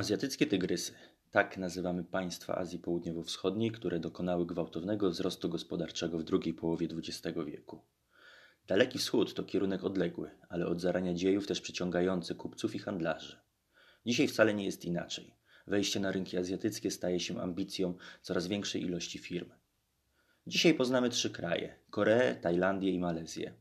Azjatyckie tygrysy. Tak nazywamy państwa Azji Południowo-Wschodniej, które dokonały gwałtownego wzrostu gospodarczego w drugiej połowie XX wieku. Daleki Wschód to kierunek odległy, ale od zarania dziejów też przyciągający kupców i handlarzy. Dzisiaj wcale nie jest inaczej. Wejście na rynki azjatyckie staje się ambicją coraz większej ilości firm. Dzisiaj poznamy trzy kraje: Koreę, Tajlandię i Malezję.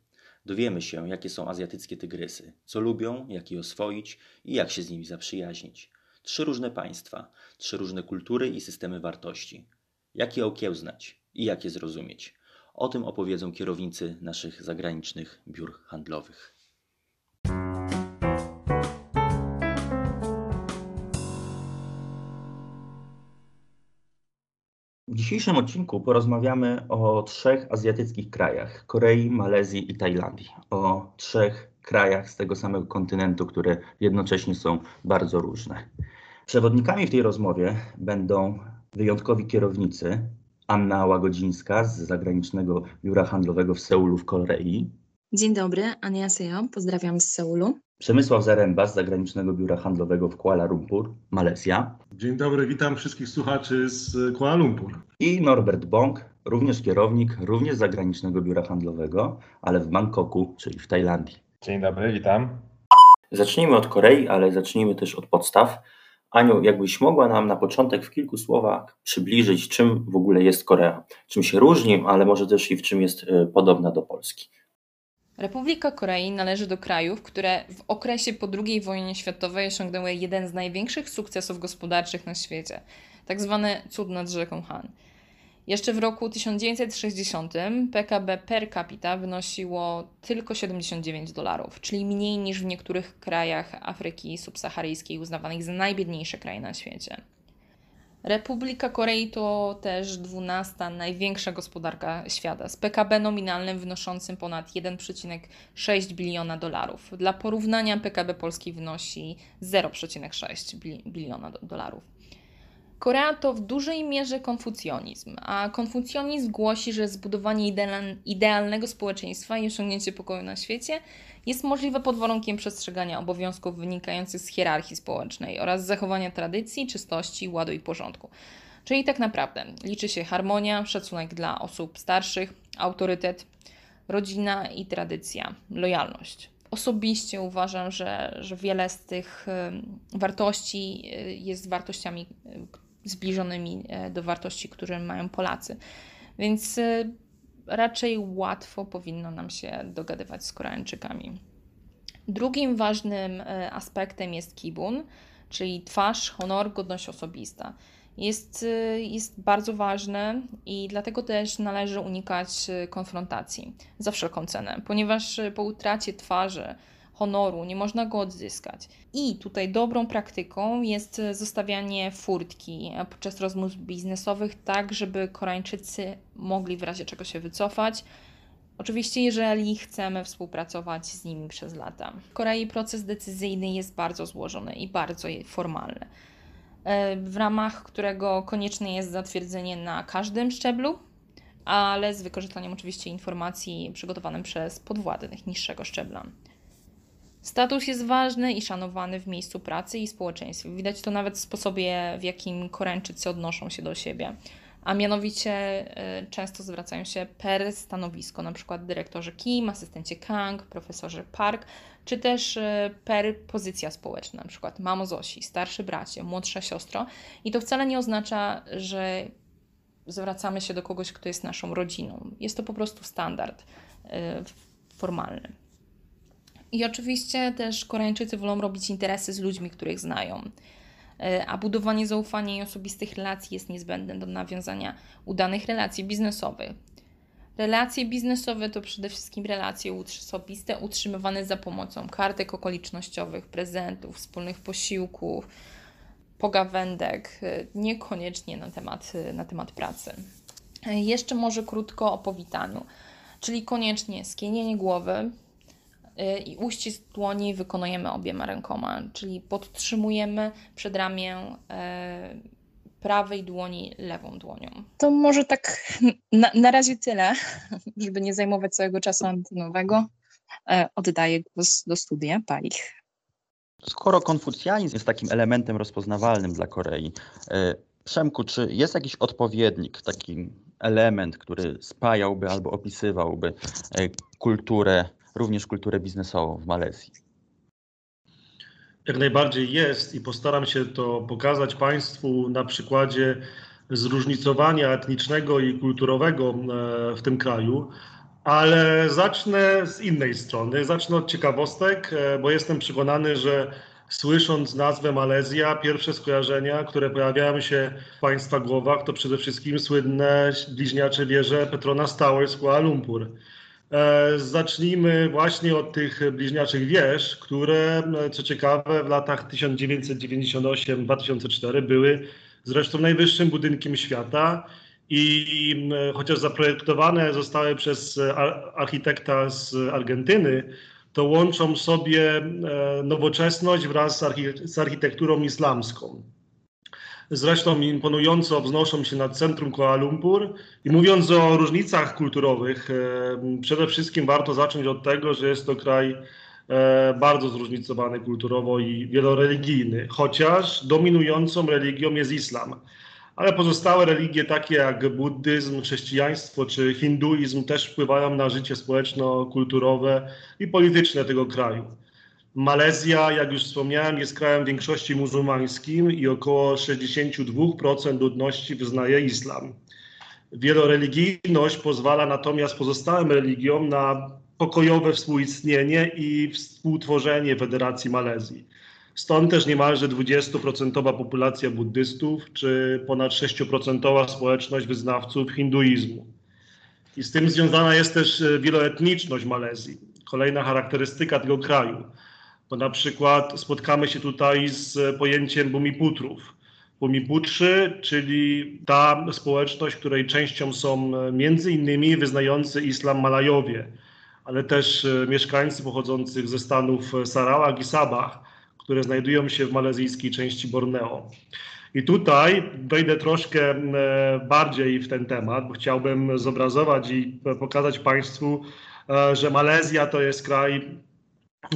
Dowiemy się, jakie są azjatyckie tygrysy, co lubią, jak je oswoić i jak się z nimi zaprzyjaźnić. Trzy różne państwa, trzy różne kultury i systemy wartości. Jak je okiełznać i jak je zrozumieć? O tym opowiedzą kierownicy naszych zagranicznych biur handlowych. W dzisiejszym odcinku porozmawiamy o trzech azjatyckich krajach: Korei, Malezji i Tajlandii. O trzech krajach z tego samego kontynentu, które jednocześnie są bardzo różne. Przewodnikami w tej rozmowie będą wyjątkowi kierownicy Anna Łagodzińska z zagranicznego biura handlowego w Seulu w Korei. Dzień dobry, Annyeonghaseyo, pozdrawiam z Seulu. Przemysław Zaręba z zagranicznego biura handlowego w Kuala Lumpur, Malezja. Dzień dobry, witam wszystkich słuchaczy z Kuala Lumpur. I Norbert Bong, również kierownik, również zagranicznego biura handlowego, ale w Bangkoku, czyli w Tajlandii. Dzień dobry, witam. Zacznijmy od Korei, ale zacznijmy też od podstaw. Aniu, jakbyś mogła nam na początek w kilku słowach przybliżyć, czym w ogóle jest Korea? Czym się różni, ale może też i w czym jest e, podobna do Polski? Republika Korei należy do krajów, które w okresie po II wojnie światowej osiągnęły jeden z największych sukcesów gospodarczych na świecie, tak zwany cud nad rzeką Han. Jeszcze w roku 1960 PKB per capita wynosiło tylko 79 dolarów, czyli mniej niż w niektórych krajach Afryki subsaharyjskiej uznawanych za najbiedniejsze kraje na świecie. Republika Korei to też 12 największa gospodarka świata, z PKB nominalnym wynoszącym ponad 1,6 biliona dolarów. Dla porównania PKB Polski wynosi 0,6 biliona dolarów. Korea to w dużej mierze konfucjonizm, a konfucjonizm głosi, że zbudowanie idealnego społeczeństwa i osiągnięcie pokoju na świecie jest możliwe pod warunkiem przestrzegania obowiązków wynikających z hierarchii społecznej oraz zachowania tradycji, czystości, ładu i porządku. Czyli tak naprawdę liczy się harmonia, szacunek dla osób starszych, autorytet, rodzina i tradycja, lojalność. Osobiście uważam, że, że wiele z tych wartości y, jest wartościami, y, zbliżonymi e, do wartości, które mają Polacy. Więc e, raczej łatwo powinno nam się dogadywać z Koreańczykami. Drugim ważnym e, aspektem jest kibun, czyli twarz, honor, godność osobista. Jest, jest bardzo ważne i dlatego też należy unikać konfrontacji za wszelką cenę, ponieważ po utracie twarzy honoru, nie można go odzyskać. I tutaj dobrą praktyką jest zostawianie furtki podczas rozmów biznesowych, tak żeby Koreańczycy mogli w razie czego się wycofać. Oczywiście, jeżeli chcemy współpracować z nimi przez lata. W Korei proces decyzyjny jest bardzo złożony i bardzo formalny, e, w ramach którego konieczne jest zatwierdzenie na każdym szczeblu, ale z wykorzystaniem oczywiście informacji przygotowanych przez podwładnych niższego szczebla. Status jest ważny i szanowany w miejscu pracy i społeczeństwie. Widać to nawet w sposobie, w jakim Koreańczycy odnoszą się do siebie. A mianowicie y, często zwracają się per stanowisko, na przykład dyrektorze Kim, asystencie Kang, profesorze Park, czy też y, per pozycja społeczna, na przykład mamo Zosi, starszy bracie, młodsza siostro. I to wcale nie oznacza, że zwracamy się do kogoś, kto jest naszą rodziną. Jest to po prostu standard y, formalny. I oczywiście też Koreańczycy wolą robić interesy z ludźmi, których znają. E, a budowanie zaufania i osobistych relacji jest niezbędne do nawiązania udanych relacji biznesowych. Relacje biznesowe to przede wszystkim relacje osobiste utrzymywane za pomocą kartek okolicznościowych, prezentów, wspólnych posiłków, pogawędek, e, niekoniecznie na temat, e, na temat pracy. Jeszcze może krótko o powitaniu, czyli koniecznie skinienie głowy, i uścisk dłoni wykonujemy obiema rękoma, czyli podtrzymujemy przedramię e, prawej dłoni lewą dłonią. To może tak na, na razie tyle, żeby nie zajmować całego czasu antenowego. E, oddaję głos do studia Palich. Skoro konfucjanizm jest takim elementem rozpoznawalnym dla Korei, e, Przemku, czy jest jakiś odpowiednik, taki element, który spajałby albo opisywałby e, kulturę, również kulturę biznesową w Malezji? Jak najbardziej jest i postaram się to pokazać Państwu na przykładzie zróżnicowania etnicznego i kulturowego e, w tym kraju. Ale zacznę z innej strony. Zacznę od ciekawostek, e, bo jestem przekonany, że słysząc nazwę Malezja, pierwsze skojarzenia, które pojawiają się w Państwa głowach, to przede wszystkim słynne bliźniacze wieże Petronas Towers w Kuala Lumpur. E, zacznijmy właśnie od tych bliźniaczych wież, które, co ciekawe, w latach 1998-2004 były zresztą najwyższym budynkiem świata i chociaż zaprojektowane zostały przez architekta z Argentyny, to łączą sobie e, nowoczesność wraz z architekturą islamską. Zresztą imponująco wznoszą się nad centrum Kuala Lumpur. I mówiąc o różnicach kulturowych, e, przede wszystkim warto zacząć od tego, że jest to kraj e, bardzo zróżnicowany kulturowo i wieloreligijny, chociaż dominującą religią jest islam ale pozostałe religie, takie jak buddyzm, chrześcijaństwo czy hinduizm, też wpływają na życie społeczno-kulturowe i polityczne tego kraju. Malezja, jak już wspomniałem, jest krajem większości muzułmańskim i około 62% ludności wyznaje islam. Wieloreligijność pozwala natomiast pozostałym religiom na pokojowe współistnienie i współtworzenie Federacji Malezji. Stąd też niemalże 20% populacja buddystów, czy ponad 6% społeczność wyznawców hinduizmu. I z tym związana jest też wieloetniczność Malezji. Kolejna charakterystyka tego kraju. Bo na przykład spotkamy się tutaj z pojęciem bumiputrów. Bumiputrzy, czyli ta społeczność, której częścią są między innymi wyznający islam Malajowie, ale też e, mieszkańcy pochodzących ze stanów Sarawak i Sabah, które znajdują się w malezyjskiej części Borneo. I tutaj wejdę troszkę e, bardziej w ten temat, bo chciałbym zobrazować i pokazać Państwu, e, że Malezja to jest kraj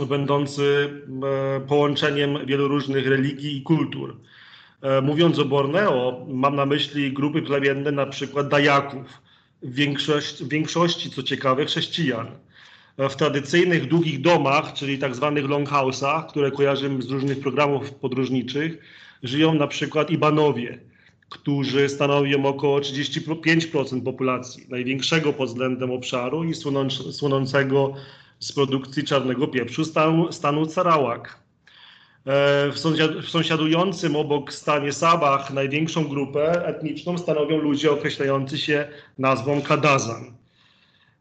będący e, połączeniem wielu różnych religii i kultur. Mówiąc o Borneo, mam na myśli grupy plemienne, na przykład Dajaków, w większości, w większości co ciekawe, chrześcijan w tradycyjnych długich domach, czyli tak zwanych longhouse'ach, które kojarzymy z różnych programów podróżniczych, żyją na przykład Ibanowie, którzy stanowią około 35% populacji, największego pod względem obszaru i słonącego z produkcji czarnego pieprzu stanu, stanu Sarawak. E, w sąsiadującym obok stanie Sabach największą grupę etniczną stanowią ludzie określający się nazwą Kadazan.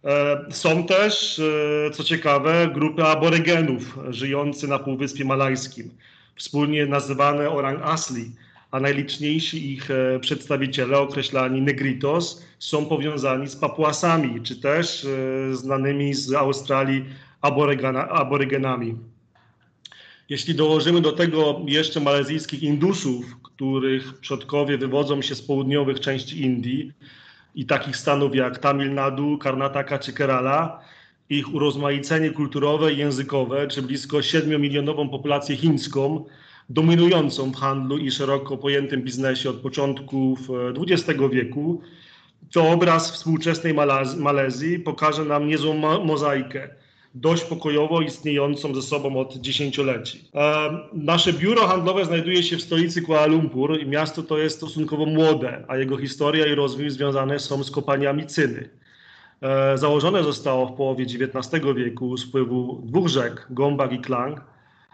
E, są też, e, co ciekawe, grupy aborygenów żyjące na Półwyspie Malajskim, wspólnie nazywane Orang Asli, a najliczniejsi ich e, przedstawiciele, określani Negritos, są powiązani z Papuasami, czy też znanymi z Australii aborygenami. Jeśli dołożymy do tego jeszcze malezyjskich Indusów, których przodkowie wywodzą się z południowych części Indii, i takich stanów jak Tamil Nadu, Karnataka czy Kerala, ich urozmaicenie kulturowe i językowe, czy blisko 7-milionową populację chińską, dominującą w handlu i szeroko pojętym biznesie od początków XX wieku, to obraz współczesnej Malezji pokaże nam niezłą mozaikę dość pokojowo istniejącą ze sobą od dziesięcioleci. E, nasze biuro handlowe znajduje się w stolicy Kuala Lumpur i miasto to jest stosunkowo młode, a jego historia i rozwój związane są z kopaniami cyny. E, założone zostało w połowie XIX wieku z wpływu dwóch rzek, Gombak i Klang,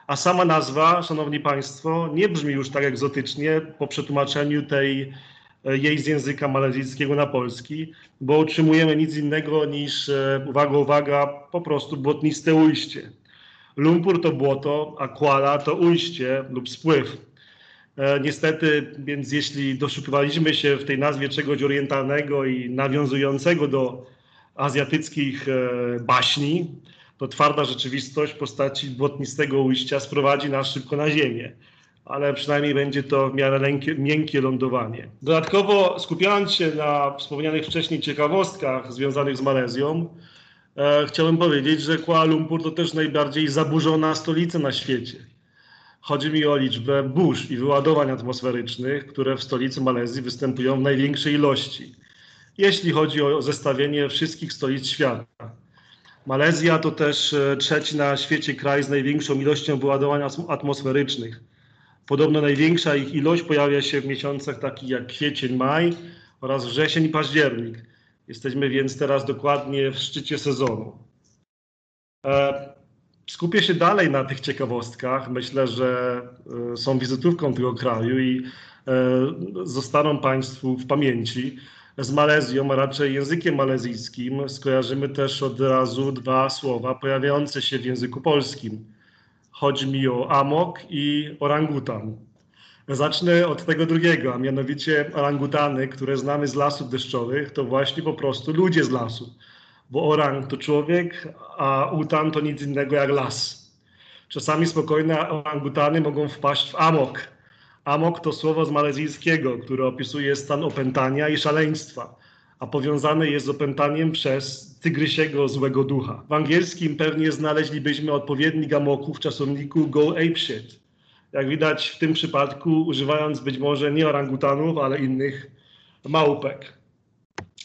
a sama nazwa, szanowni państwo, nie brzmi już tak egzotycznie po przetłumaczeniu tej E, jej z języka malezyjskiego na polski, bo otrzymujemy nic innego niż, e, uwaga, uwaga, po prostu błotniste ujście. Lumpur to błoto, a Kuala to ujście lub spływ. E, niestety, więc jeśli doszukiwaliśmy się w tej nazwie czegoś orientalnego i nawiązującego do azjatyckich baśni, to twarda rzeczywistość w postaci błotnistego ujścia sprowadzi nas szybko na ziemię ale przynajmniej będzie to w miarę lękie, miękkie lądowanie. Dodatkowo skupiając się na wspomnianych wcześniej ciekawostkach związanych z Malezją, e, chciałbym powiedzieć, że Kuala Lumpur to też najbardziej zaburzona stolica na świecie. Chodzi mi o liczbę burz i wyładowań atmosferycznych, które w stolicy Malezji występują w największej ilości, jeśli chodzi o zestawienie wszystkich stolic świata. Malezja to też e, trzeci na świecie kraj z największą ilością wyładowań atmosferycznych. Podobno największa ich ilość pojawia się w miesiącach takich jak kwiecień, maj oraz wrzesień i październik. Jesteśmy więc teraz dokładnie w szczycie sezonu. E, skupię się dalej na tych ciekawostkach. Myślę, że e, są wizytówką tego kraju i zostaną Państwu w pamięci z Malezją, a raczej językiem malezyjskim, skojarzymy też od razu dwa słowa pojawiające się w języku polskim. Chodzi mi o amok i orangutan. Zacznę od tego drugiego, a mianowicie orangutany, które znamy z lasów deszczowych, to właśnie po prostu ludzie z lasu. Bo orang to człowiek, a utan to nic innego jak las. Czasami spokojne orangutany mogą wpaść w amok, Amok to słowo z malezyjskiego, które opisuje stan opętania i szaleństwa, a powiązane jest z opętaniem przez tygrysiego złego ducha. W angielskim pewnie znaleźlibyśmy odpowiednik amoku w czasowniku go apeshit. Jak widać w tym przypadku używając być może nie orangutanów, ale innych małpek.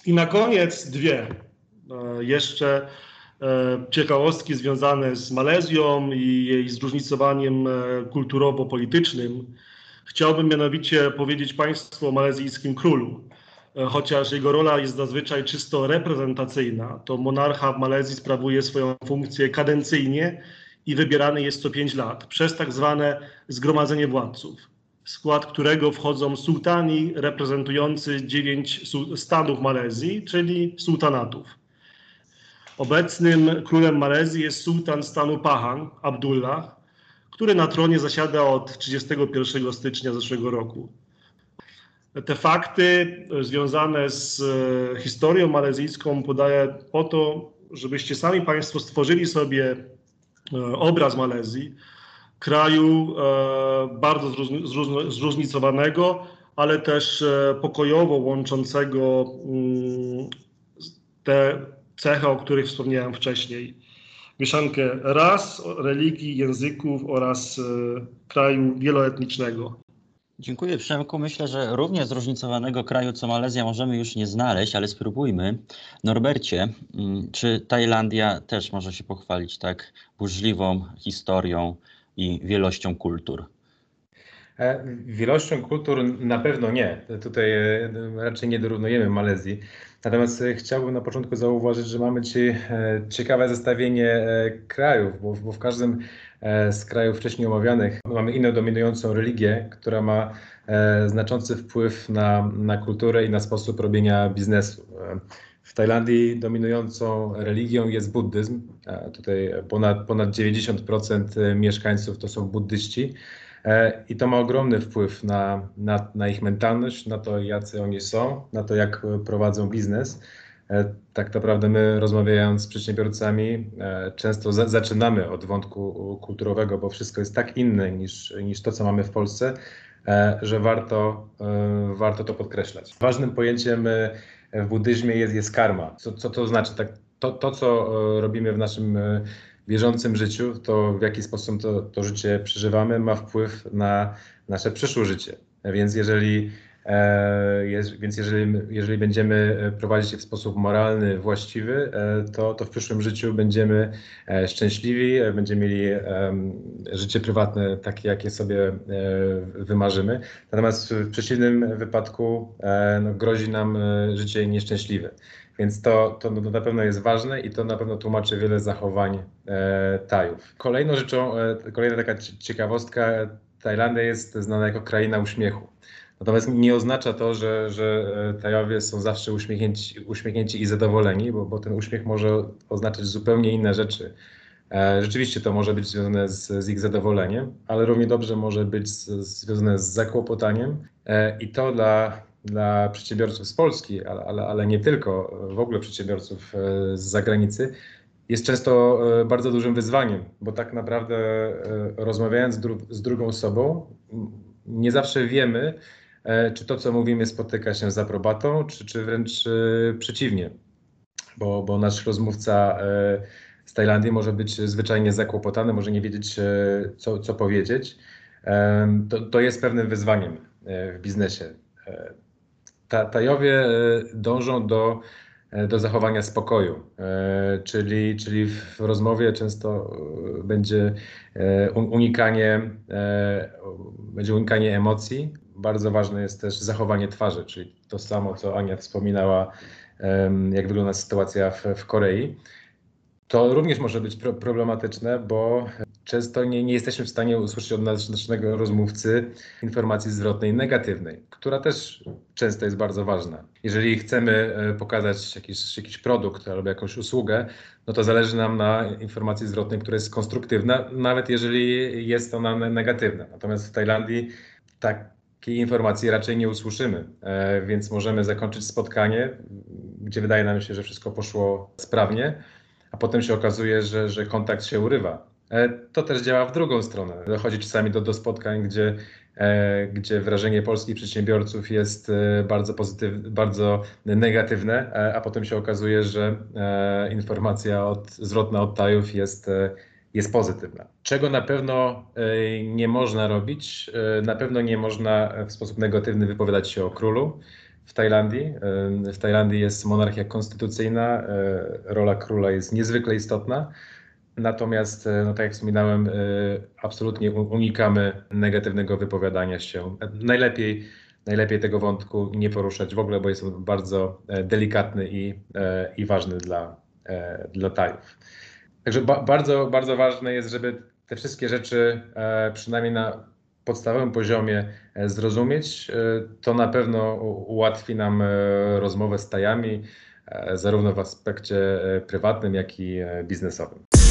I na koniec dwie e, jeszcze e, ciekawostki związane z Malezją i jej zróżnicowaniem e, kulturowo-politycznym. Chciałbym mianowicie powiedzieć Państwu o malezyjskim królu. E, chociaż jego rola jest zazwyczaj czysto reprezentacyjna, to monarcha w Malezji sprawuje swoją funkcję kadencyjnie i wybierany jest co pięć lat przez tak zwane zgromadzenie władców, w skład którego wchodzą sułtani reprezentujący dziewięć stanów Malezji, czyli sułtanatów. Obecnym królem Malezji jest sułtan stanu Pahang, Abdullah, który na tronie zasiada od 31 stycznia zeszłego roku. Te fakty związane z e, historią malezyjską podaję po to, żebyście sami Państwo stworzyli sobie e, obraz Malezji, kraju e, bardzo zróżnicowanego, ale też pokojowo łączącego mm, te cechy, o których wspomniałem wcześniej mieszankę ras, religii, języków oraz e, kraju wieloetnicznego. Dziękuję Przemku. Myślę, że równie zróżnicowanego kraju co Malezja możemy już nie znaleźć, ale spróbujmy. Norbercie, mm, czy Tajlandia też może się pochwalić tak burzliwą historią i wielością kultur? E, wielością kultur na pewno nie. Tutaj e, raczej nie dorównujemy Malezji. Natomiast e, chciałbym na początku zauważyć, że mamy dzisiaj ciekawe zestawienie krajów, bo, bo w każdym z krajów wcześniej omawianych mamy inną dominującą religię, która ma znaczący wpływ na, na kulturę i na sposób robienia biznesu. W Tajlandii dominującą religią jest buddyzm. Tutaj ponad, ponad 90% mieszkańców to są buddyści. E, I to ma ogromny wpływ na, na, na, ich mentalność, na to, jacy oni są, na to, jak prowadzą biznes. E, tak naprawdę my rozmawiając z przedsiębiorcami, e, często za, zaczynamy od wątku kulturowego, bo wszystko jest tak inne niż, niż to, co mamy w Polsce, że warto, warto to podkreślać. Ważnym pojęciem w buddyzmie jest, jest karma. Co, co to znaczy? Tak, to, to, co robimy w naszym bieżącym życiu, to w jaki sposób to, to życie przeżywamy, ma wpływ na nasze przyszłe życie. Więc jeżeli, e, jest, więc jeżeli, jeżeli będziemy prowadzić je w sposób moralny, właściwy, e, to, to w przyszłym życiu będziemy e, szczęśliwi, e, będziemy mieli e, życie prywatne takie, jakie sobie e, wymarzymy. Natomiast w przeciwnym wypadku no, grozi nam życie nieszczęśliwe. Więc to, to na pewno jest ważne i to na pewno tłumaczy wiele zachowań e, Tajów. Kolejną rzeczą, e, kolejna taka ciekawostka, Tajlandia jest znana jako kraina uśmiechu. Natomiast nie oznacza to, że, że e, Tajowie są zawsze uśmiechnięci, uśmiechnięci i zadowoleni, bo, bo ten uśmiech może oznaczać zupełnie inne rzeczy. E, rzeczywiście to może być związane z, z, ich zadowoleniem, ale równie dobrze może być z, związane z zakłopotaniem e, i to dla dla przedsiębiorców z Polski, ale, ale, ale nie tylko, w ogóle przedsiębiorców e, z zagranicy, jest często e, bardzo dużym wyzwaniem, bo tak naprawdę e, rozmawiając z drugą osobą, nie zawsze wiemy, czy to, co mówimy, spotyka się z aprobatą, czy, czy wręcz przeciwnie, bo, bo nasz rozmówca z Tajlandii może być zwyczajnie zakłopotany, może nie wiedzieć, co, co powiedzieć. to, to jest pewnym wyzwaniem w biznesie. Tajowie dążą do E, do zachowania spokoju. E, czyli, czyli w rozmowie często e, będzie unikanie, będzie unikanie emocji. Bardzo ważne jest też zachowanie twarzy, czyli to samo, co Ania wspominała, jak wygląda sytuacja w, w Korei. To również może być problematyczne, bo często nie, nie jesteśmy w stanie usłyszeć od naszego rozmówcy informacji zwrotnej negatywnej, która też często jest bardzo ważna. Jeżeli chcemy e, pokazać jakiś, jakiś produkt albo jakąś usługę, no to zależy nam na informacji zwrotnej, która jest konstruktywna, nawet jeżeli jest ona negatywna. Natomiast w Tajlandii takiej informacji raczej nie usłyszymy, e, więc możemy zakończyć spotkanie, gdzie wydaje nam się, że wszystko poszło sprawnie, a potem się okazuje, że, że kontakt się urywa. E, to też działa w drugą stronę. Dochodzi czasami do, do spotkań, gdzie, e, gdzie wrażenie polskich przedsiębiorców jest e, bardzo pozytywne, bardzo negatywne, a potem się okazuje, że informacja od, zwrotna od tajów jest, jest pozytywna. Czego na pewno nie można robić? Na pewno nie można w sposób negatywny wypowiadać się o królu w Tajlandii. W Tajlandii jest monarchia konstytucyjna, rola króla jest niezwykle istotna. Natomiast, e, no tak jak wspominałem, e, absolutnie unikamy negatywnego wypowiadania się. Najlepiej, najlepiej tego wątku nie poruszać w ogóle, bo jest on bardzo e, delikatny i, i ważny dla, dla Tajów. Także ba bardzo, bardzo ważne jest, żeby te wszystkie rzeczy przynajmniej na podstawowym poziomie zrozumieć. To na pewno ułatwi nam rozmowę z Tajami, zarówno w aspekcie prywatnym, jak i biznesowym.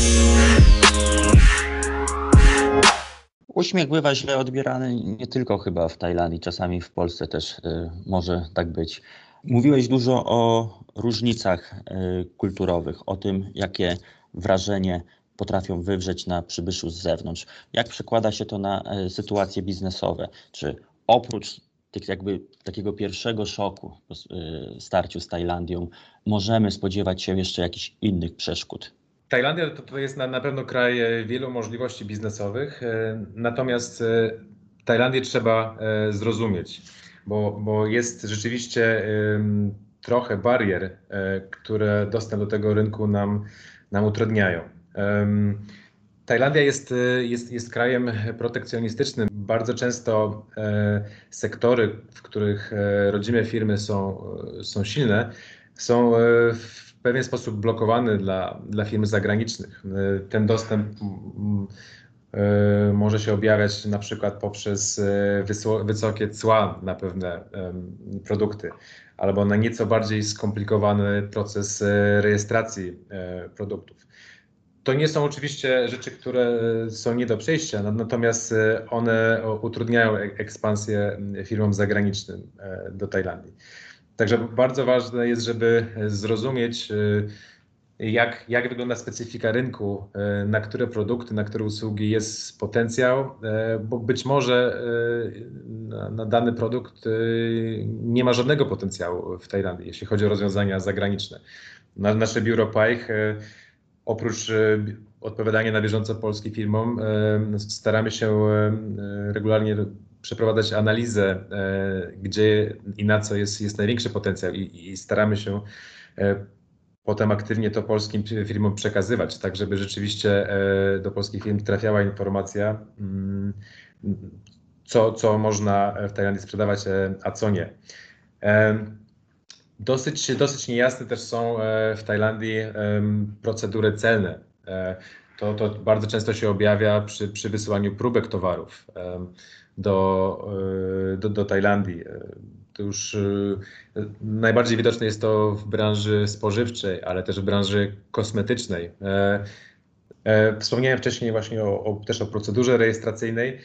Uśmiech bywa źle odbierany nie tylko chyba w Tajlandii, czasami w Polsce też y, może tak być. Mówiłeś dużo o różnicach y, kulturowych, o tym, jakie wrażenie potrafią wywrzeć na przybyszu z zewnątrz. Jak przekłada się to na y, sytuacje biznesowe? Czy oprócz tych jakby takiego pierwszego szoku po starciu z Tajlandią, możemy spodziewać się jeszcze jakichś innych przeszkód? Tajlandia to, to jest na, na pewno kraj e, wielu możliwości biznesowych, e, natomiast e, Tajlandię trzeba zrozumieć, bo, bo jest rzeczywiście trochę barier, które dostęp do tego rynku nam, nam utrudniają. Tajlandia jest, jest, jest krajem protekcjonistycznym. Bardzo często sektory, w których rodzime firmy są, są silne, są w pewien sposób blokowany dla, dla firm zagranicznych. Ten dostęp e, może się objawiać na przykład poprzez e, wysokie cła na pewne produkty albo na nieco bardziej skomplikowany proces e, rejestracji produktów. To nie są oczywiście rzeczy, które są nie do przejścia, natomiast one utrudniają ekspansję firmom zagranicznym do Tajlandii. Także bardzo ważne jest, żeby zrozumić, y, jak, jak wygląda specyfika rynku, y, na które produkty, na które usługi jest potencjał, y, bo być może na, na dany produkt nie ma żadnego potencjału w Tajlandii, jeśli chodzi o rozwiązania zagraniczne. Nasze biuro PAIH oprócz odpowiadania na bieżąco polskim firmom, staramy się regularnie przeprowadzać analizę, e, gdzie i na co jest, jest największy potencjał i, i staramy się e, potem aktywnie to polskim firmom przekazywać, tak żeby rzeczywiście e, do polskich firm trafiała informacja, mm, co, co można w Tajlandii sprzedawać, a co nie. Dosyć, dosyć niejasne też są w Tajlandii procedury celne. To, to bardzo często się objawia przy, przy wysyłaniu próbek towarów do, e, do, do Tajlandii. E, to już e, najbardziej widoczne jest to w branży spożywczej, ale też w branży kosmetycznej. Wspomniałem wcześniej właśnie o, o, też o procedurze rejestracyjnej.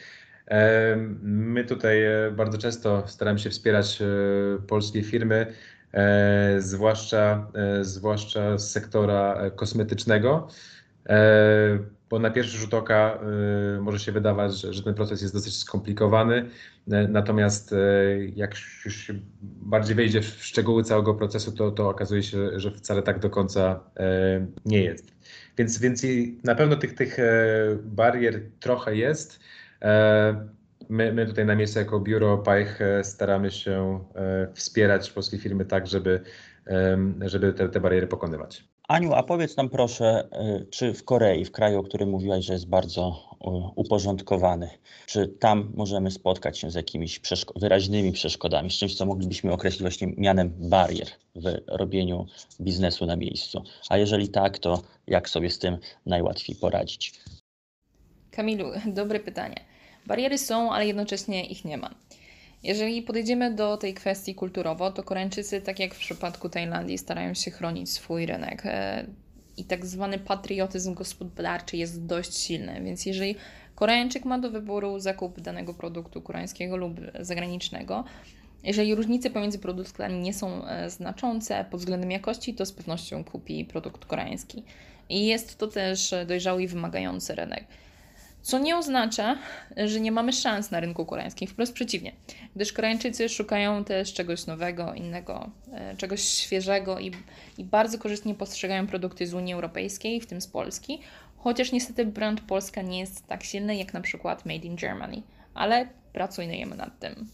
My tutaj bardzo często staramy się wspierać polskie firmy, zwłaszcza, zwłaszcza z sektora kosmetycznego bo na pierwszy rzut oka y, może się wydawać, że, że, ten proces jest dosyć skomplikowany, y, natomiast jak już się bardziej wejdzie w szczegóły całego procesu, to, to okazuje się, że wcale tak do końca nie jest. Więc, więc na pewno tych, tych barier trochę jest. My, my tutaj na miejscu jako biuro PAIH staramy się wspierać polskie firmy tak, żeby, żeby te, te bariery pokonywać. Aniu, a powiedz nam proszę, y, czy w Korei, w kraju, o którym mówiłaś, że jest bardzo uporządkowany, czy tam możemy spotkać się z jakimiś przeszko wyraźnymi przeszkodami, z czymś, co moglibyśmy określić właśnie mianem barier w robieniu biznesu na miejscu? A jeżeli tak, to jak sobie z tym najłatwiej poradzić? Kamilu, dobre pytanie. Bariery są, ale jednocześnie ich nie ma. Jeżeli podejdziemy do tej kwestii kulturowo, to Koreańczycy, tak jak w przypadku Tajlandii, starają się chronić swój rynek. E, I tak zwany patriotyzm gospodarczy jest dość silny, więc jeżeli Koreańczyk ma do wyboru zakup danego produktu koreańskiego lub zagranicznego, jeżeli różnice pomiędzy produktami nie są e, znaczące pod względem jakości, to z pewnością kupi produkt koreański. I jest to też dojrzały i wymagający rynek. Co nie oznacza, że nie mamy szans na rynku koreańskim, wprost przeciwnie, gdyż Koreańczycy szukają też czegoś nowego, innego, e, czegoś świeżego i, i bardzo korzystnie postrzegają produkty z Unii Europejskiej, w tym z Polski, chociaż niestety brand Polska nie jest tak silny jak na przykład Made in Germany, ale pracujemy nad tym.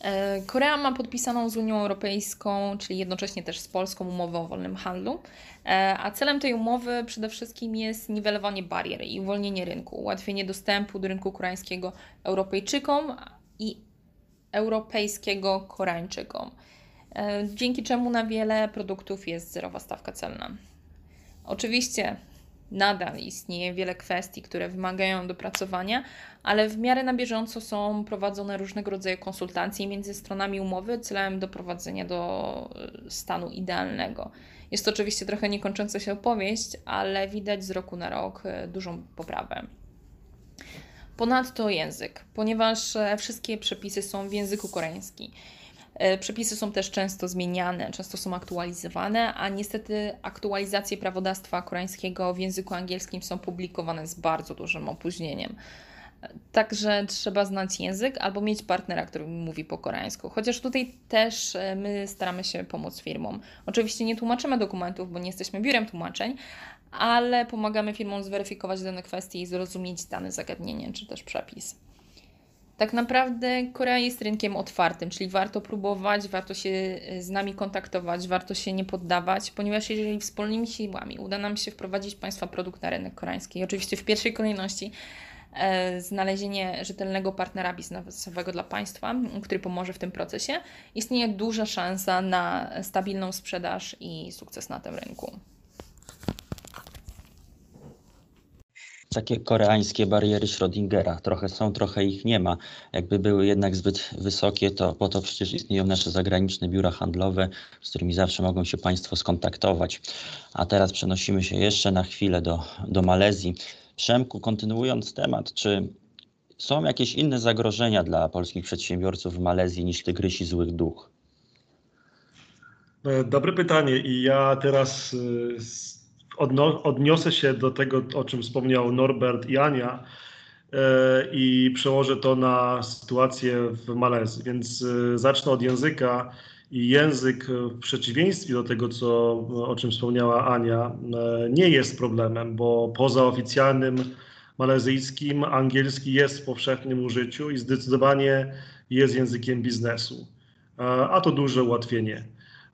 E, Korea ma podpisaną z Unią Europejską, czyli jednocześnie też z Polską umowę o wolnym handlu, e, a celem tej umowy przede wszystkim jest niwelowanie barier i uwolnienie rynku, ułatwienie dostępu do rynku koreańskiego Europejczykom i europejskiego Koreańczykom, e, dzięki czemu na wiele produktów jest zerowa stawka celna. Oczywiście nadal istnieje wiele kwestii, które wymagają dopracowania, ale w miarę na bieżąco są prowadzone różnego rodzaju konsultacje między stronami umowy celem doprowadzenia do e, stanu idealnego. Jest to oczywiście trochę niekończąca się opowieść, ale widać z roku na rok e, dużą poprawę. Ponadto język, ponieważ e, wszystkie przepisy są w języku koreańskim. E, przepisy są też często zmieniane, często są aktualizowane, a niestety aktualizacje prawodawstwa koreańskiego w języku angielskim są publikowane z bardzo dużym opóźnieniem. Także trzeba znać język albo mieć partnera, który mówi po koreańsku. Chociaż tutaj też e, my staramy się pomóc firmom. Oczywiście nie tłumaczymy dokumentów, bo nie jesteśmy biurem tłumaczeń, ale pomagamy firmom zweryfikować dane kwestie i zrozumieć dane zagadnienie czy też przepis. Tak naprawdę Korea jest rynkiem otwartym, czyli warto próbować, warto się e, z nami kontaktować, warto się nie poddawać, ponieważ jeżeli wspólnymi siłami uda nam się wprowadzić Państwa produkt na rynek koreański, oczywiście w pierwszej kolejności e, znalezienie rzetelnego partnera biznesowego dla Państwa, który pomoże w tym procesie, istnieje duża szansa na stabilną sprzedaż i sukces na tym rynku. Takie koreańskie bariery Schrödingera. Trochę są, trochę ich nie ma. Jakby były jednak zbyt wysokie, to po to przecież istnieją nasze zagraniczne biura handlowe, z którymi zawsze mogą się Państwo skontaktować. A teraz przenosimy się jeszcze na chwilę do, do Malezji. Przemku, kontynuując temat, czy są jakieś inne zagrożenia dla polskich przedsiębiorców w Malezji niż tygrysi złych duch? E, dobre pytanie i ja teraz e, odno, odniosę się do tego, o czym wspomniał Norbert i Ania e, i przełożę to na sytuację w Malezji. Więc e, zacznę od języka. I język, w przeciwieństwie do tego, co, o czym wspomniała Ania, e, nie jest problemem, bo poza oficjalnym malezyjskim angielski jest w powszechnym użyciu i zdecydowanie jest językiem biznesu. A to duże ułatwienie.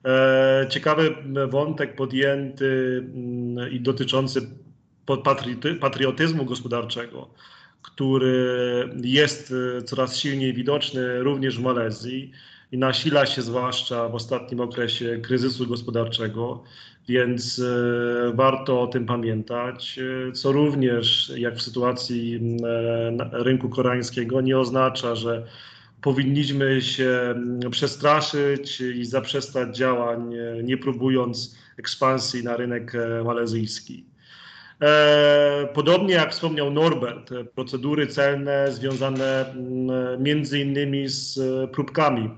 E, ciekawy wątek podjęty mm, i dotyczący patriotyzmu gospodarczego, który jest e, coraz silniej widoczny również w Malezji i nasila się zwłaszcza w ostatnim okresie kryzysu gospodarczego, więc e, warto o tym pamiętać, co również jak w sytuacji rynku koreańskiego nie oznacza, że powinniśmy się mm, przestraszyć i zaprzestać działań, nie próbując ekspansji na rynek e, malezyjski. E, podobnie jak wspomniał Norbert, procedury celne związane mm, między innymi z e, próbkami.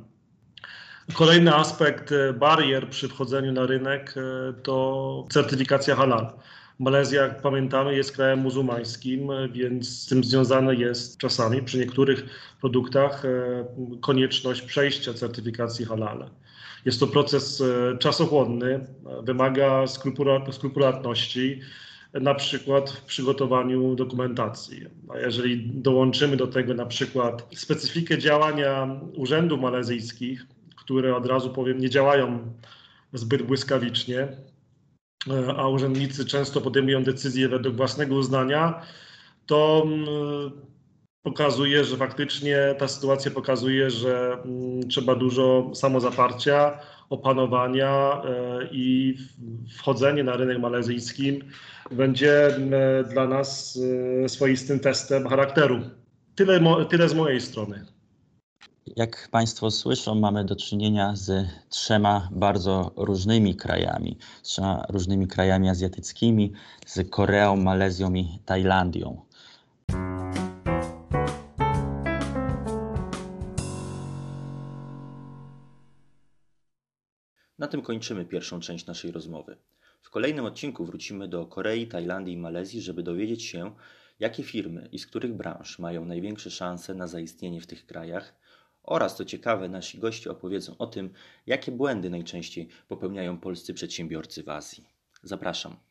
Kolejny aspekt barier przy wchodzeniu na rynek to certyfikacja halal. Malezja, jak pamiętamy, jest krajem muzułmańskim, więc z tym związane jest czasami przy niektórych produktach e, konieczność przejścia certyfikacji halal. Jest to proces e, czasochłonny, wymaga skrupulatności na przykład w przygotowaniu dokumentacji. A jeżeli dołączymy do tego na przykład specyfikę działania urzędów malezyjskich, które od razu powiem nie działają zbyt błyskawicznie, a urzędnicy często podejmują decyzje według własnego uznania, to mm, pokazuje, że faktycznie ta sytuacja pokazuje, że mm, trzeba dużo samozaparcia, opanowania e, i wchodzenie na rynek malezyjskim będzie e, dla nas e, swoistym testem charakteru. Tyle, tyle z mojej strony. Jak Państwo słyszą, mamy do czynienia z trzema bardzo różnymi krajami, z trzema różnymi krajami azjatyckimi, z Koreą, Malezją i Tajlandią. Na tym kończymy pierwszą część naszej rozmowy. W kolejnym odcinku wrócimy do Korei, Tajlandii i Malezji, żeby dowiedzieć się, jakie firmy i z których branż mają największe szanse na zaistnienie w tych krajach oraz, co ciekawe, nasi goście opowiedzą o tym, jakie błędy najczęściej popełniają polscy przedsiębiorcy w Azji. Zapraszam.